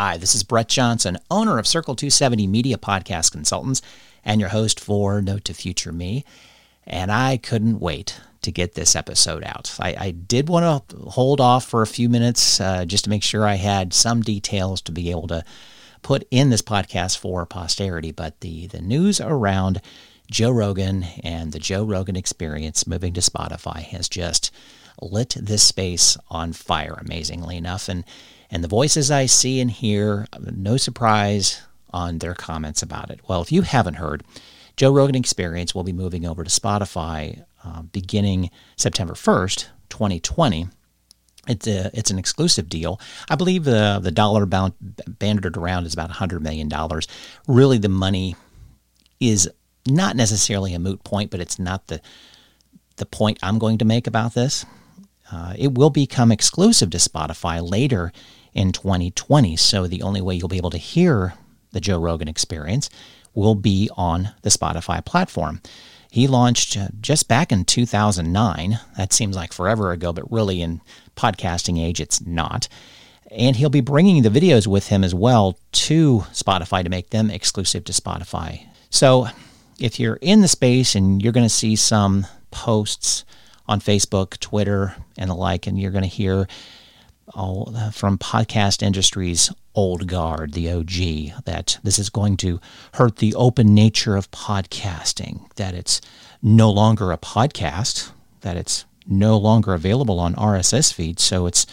Hi, this is Brett Johnson, owner of Circle 270 Media Podcast Consultants and your host for Note to Future Me. And I couldn't wait to get this episode out. I, I did want to hold off for a few minutes uh, just to make sure I had some details to be able to put in this podcast for posterity, but the, the news around Joe Rogan and the Joe Rogan experience moving to Spotify has just lit this space on fire, amazingly enough. And and the voices I see and hear, no surprise on their comments about it. Well, if you haven't heard, Joe Rogan Experience will be moving over to Spotify uh, beginning September 1st, 2020. It's, a, it's an exclusive deal. I believe the, the dollar bound, banded around is about $100 million. Really, the money is not necessarily a moot point, but it's not the, the point I'm going to make about this. Uh, it will become exclusive to Spotify later in 2020. So the only way you'll be able to hear the Joe Rogan experience will be on the Spotify platform. He launched uh, just back in 2009. That seems like forever ago, but really in podcasting age, it's not. And he'll be bringing the videos with him as well to Spotify to make them exclusive to Spotify. So if you're in the space and you're going to see some posts on Facebook, Twitter, and the like, and you're going to hear all uh, from podcast industry's old guard, the OG, that this is going to hurt the open nature of podcasting, that it's no longer a podcast, that it's no longer available on RSS feeds, so it's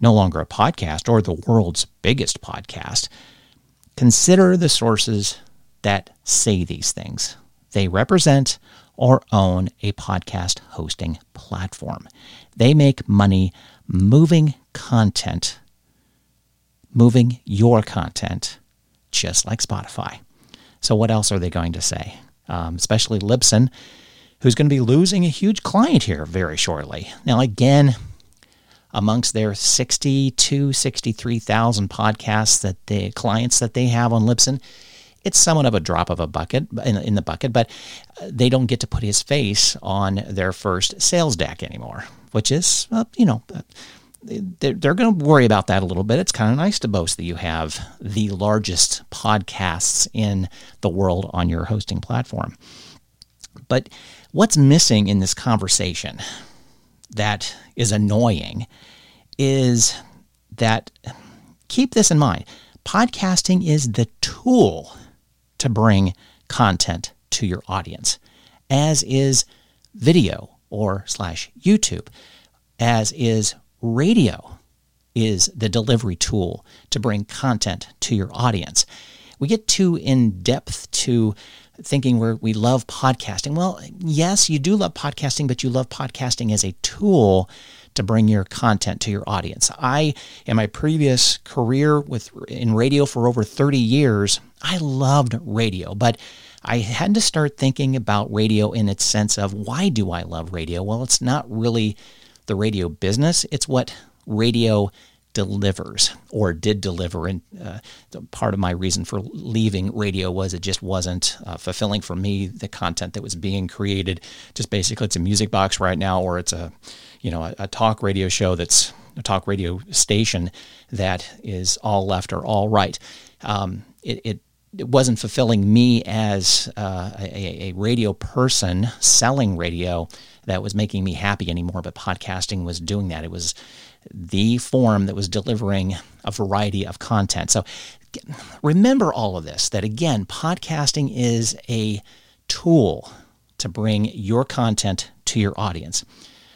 no longer a podcast or the world's biggest podcast. Consider the sources that say these things. They represent or own a podcast hosting platform. They make money moving content, moving your content, just like Spotify. So, what else are they going to say? Um, especially Libsyn, who's going to be losing a huge client here very shortly. Now, again, amongst their 62, 63,000 podcasts that the clients that they have on Libsyn, it's somewhat of a drop of a bucket in, in the bucket, but uh, they don't get to put his face on their first sales deck anymore, which is, uh, you know, they're, they're going to worry about that a little bit. It's kind of nice to boast that you have the largest podcasts in the world on your hosting platform. But what's missing in this conversation that is annoying is that keep this in mind podcasting is the tool to bring content to your audience, as is video or slash YouTube, as is radio is the delivery tool to bring content to your audience. We get too in depth to thinking we we love podcasting. Well, yes, you do love podcasting, but you love podcasting as a tool to bring your content to your audience. I, in my previous career with in radio for over 30 years, I loved radio, but I had to start thinking about radio in its sense of why do I love radio? Well, it's not really the radio business, it's what radio delivers or did deliver. And uh, part of my reason for leaving radio was it just wasn't uh, fulfilling for me the content that was being created. Just basically, it's a music box right now, or it's a you know a, a talk radio show that's a talk radio station that is all left or all right. Um, it, it it wasn't fulfilling me as uh, a, a, radio person selling radio that was making me happy anymore, but podcasting was doing that. It was the form that was delivering a variety of content. So remember all of this that again, podcasting is a tool to bring your content to your audience.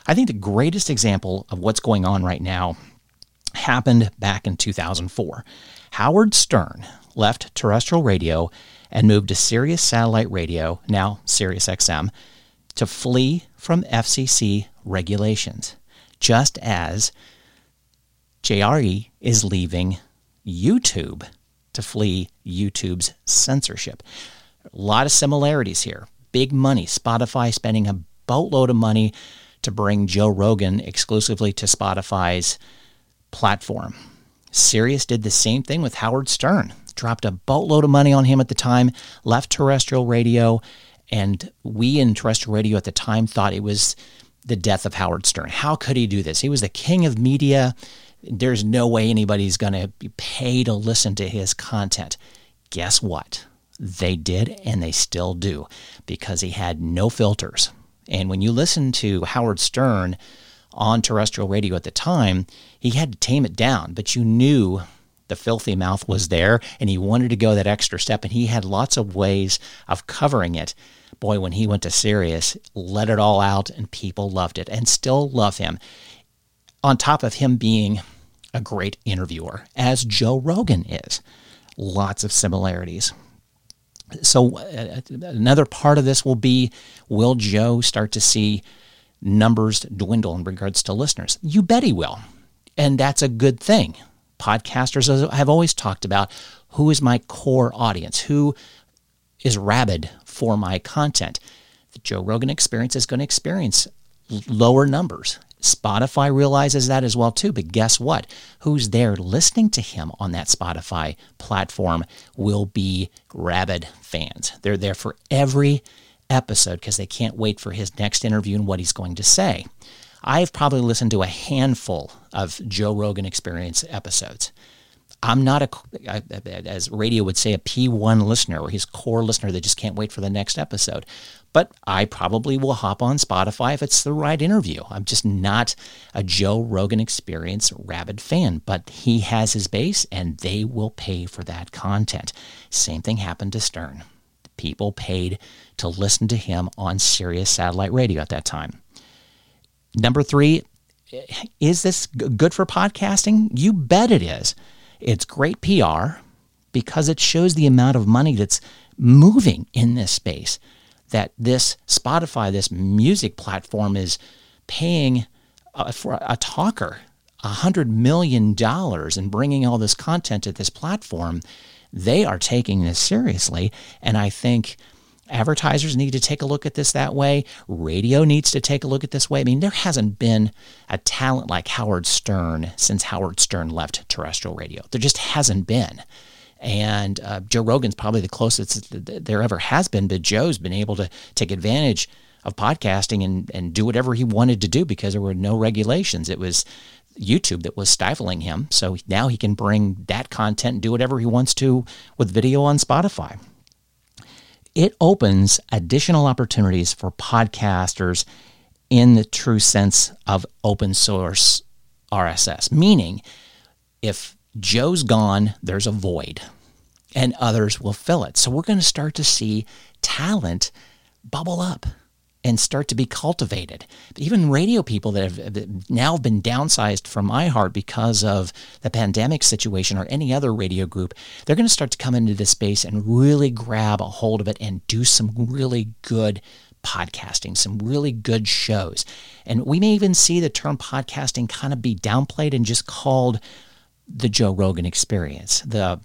I think the greatest example of what's going on right now happened back in 2004. Howard Stern left terrestrial radio and moved to Sirius satellite radio, now Sirius XM, to flee from FCC regulations, just as JRE is leaving YouTube to flee YouTube's censorship. A lot of similarities here. Big money. Spotify spending a boatload of money to bring Joe Rogan exclusively to Spotify's platform. Sirius did the same thing with Howard Stern. Dropped a boatload of money on him at the time, left terrestrial radio, and we in terrestrial radio at the time thought it was the death of Howard Stern. How could he do this? He was the king of media There's no way anybody's going to pay to listen to his content. Guess what? They did, and they still do, because he had no filters. And when you listen to Howard Stern on terrestrial radio at the time, he had to tame it down, but you knew the filthy mouth was there and he wanted to go that extra step and he had lots of ways of covering it. Boy, when he went to Sirius, let it all out and people loved it and still love him. On top of him being a great interviewer, as Joe Rogan is. Lots of similarities. So, uh, another part of this will be will Joe start to see numbers dwindle in regards to listeners? You bet he will. And that's a good thing. Podcasters have always talked about who is my core audience, who is rabid for my content. The Joe Rogan experience is going to experience lower numbers. Spotify realizes that as well too, but guess what? Who's there listening to him on that Spotify platform will be rabid fans. They're there for every episode because they can't wait for his next interview and what he's going to say. I've probably listened to a handful of Joe Rogan Experience episodes. I'm not a, as radio would say, a P1 listener or his core listener that just can't wait for the next episode. But I probably will hop on Spotify if it's the right interview. I'm just not a Joe Rogan Experience rabid fan, but he has his base and they will pay for that content. Same thing happened to Stern. People paid to listen to him on Sirius satellite radio at that time. Number three, is this good for podcasting? You bet it is. It's great PR because it shows the amount of money that's moving in this space. That this Spotify, this music platform, is paying uh, for a talker a hundred million dollars and bringing all this content to this platform. They are taking this seriously, and I think Advertisers need to take a look at this that way. Radio needs to take a look at this way. I mean, there hasn't been a talent like Howard Stern since Howard Stern left terrestrial radio. There just hasn't been. And uh, Joe Rogan's probably the closest there ever has been, but Joe's been able to take advantage of podcasting and, and do whatever he wanted to do because there were no regulations. It was YouTube that was stifling him. So now he can bring that content and do whatever he wants to with video on Spotify it opens additional opportunities for podcasters in the true sense of open source RSS, meaning if Joe's gone, there's a void and others will fill it. So we're going to start to see talent bubble up and start to be cultivated. But even radio people that have now been downsized from iHeart because of the pandemic situation or any other radio group, they're going to start to come into this space and really grab a hold of it and do some really good podcasting, some really good shows. And we may even see the term podcasting kind of be downplayed and just called the Joe Rogan experience, the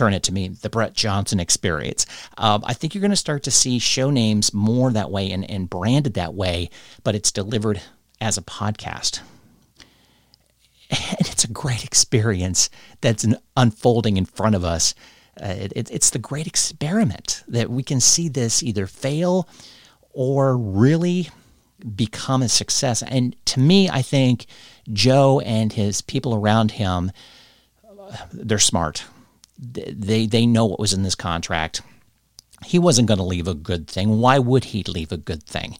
turn it to me, the Brett Johnson experience. Um, I think you're going to start to see show names more that way and, and branded that way, but it's delivered as a podcast. And it's a great experience that's unfolding in front of us. Uh, it, it's the great experiment that we can see this either fail or really become a success. And to me, I think Joe and his people around him, they're smart they they know what was in this contract. He wasn't going to leave a good thing. Why would he leave a good thing?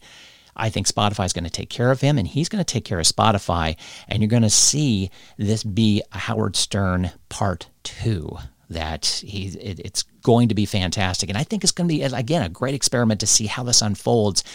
I think Spotify is going to take care of him and he's going to take care of Spotify. And you're going to see this be a Howard Stern part two. That he, it, it's going to be fantastic. And I think it's going to be, again, a great experiment to see how this unfolds.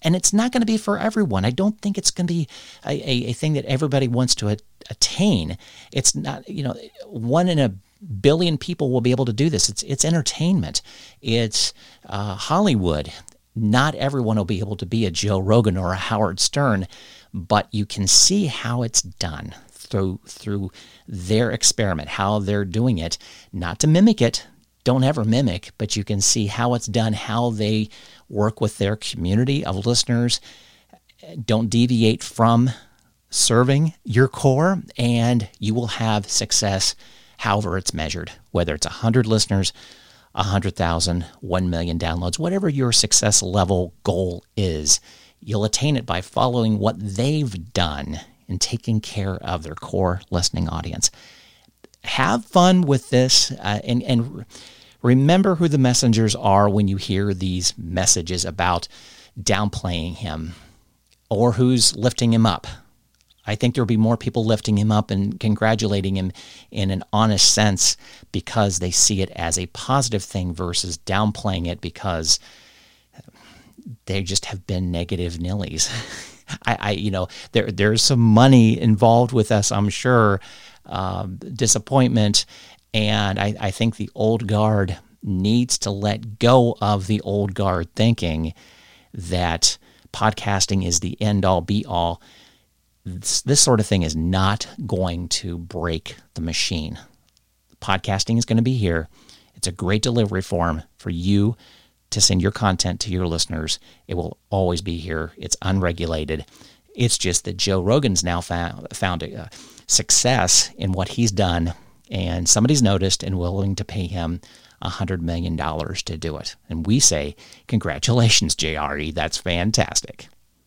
And it's not going to be for everyone. I don't think it's going to be a, a, a thing that everybody wants to attain. It's not, you know, one in a billion people will be able to do this. It's it's entertainment. It's uh, Hollywood. Not everyone will be able to be a Joe Rogan or a Howard Stern, but you can see how it's done through through their experiment, how they're doing it. Not to mimic it. Don't ever mimic, but you can see how it's done, how they work with their community of listeners. Don't deviate from serving your core, and you will have success however it's measured, whether it's 100 listeners, 100,000, 1 million downloads, whatever your success level goal is, you'll attain it by following what they've done in taking care of their core listening audience. Have fun with this uh, and, and remember who the messengers are when you hear these messages about downplaying him or who's lifting him up. I think there'll be more people lifting him up and congratulating him in an honest sense because they see it as a positive thing versus downplaying it because they just have been negative nillies. I, I, you know, there there's some money involved with us, I'm sure, um, disappointment, and I, I think the old guard needs to let go of the old guard thinking that podcasting is the end all be all. This, this sort of thing is not going to break the machine. Podcasting is going to be here. It's a great delivery form for you to send your content to your listeners. It will always be here. It's unregulated. It's just that Joe Rogan's now found, found a success in what he's done, and somebody's noticed and willing to pay him $100 million to do it. And we say, Congratulations, JRE. That's fantastic.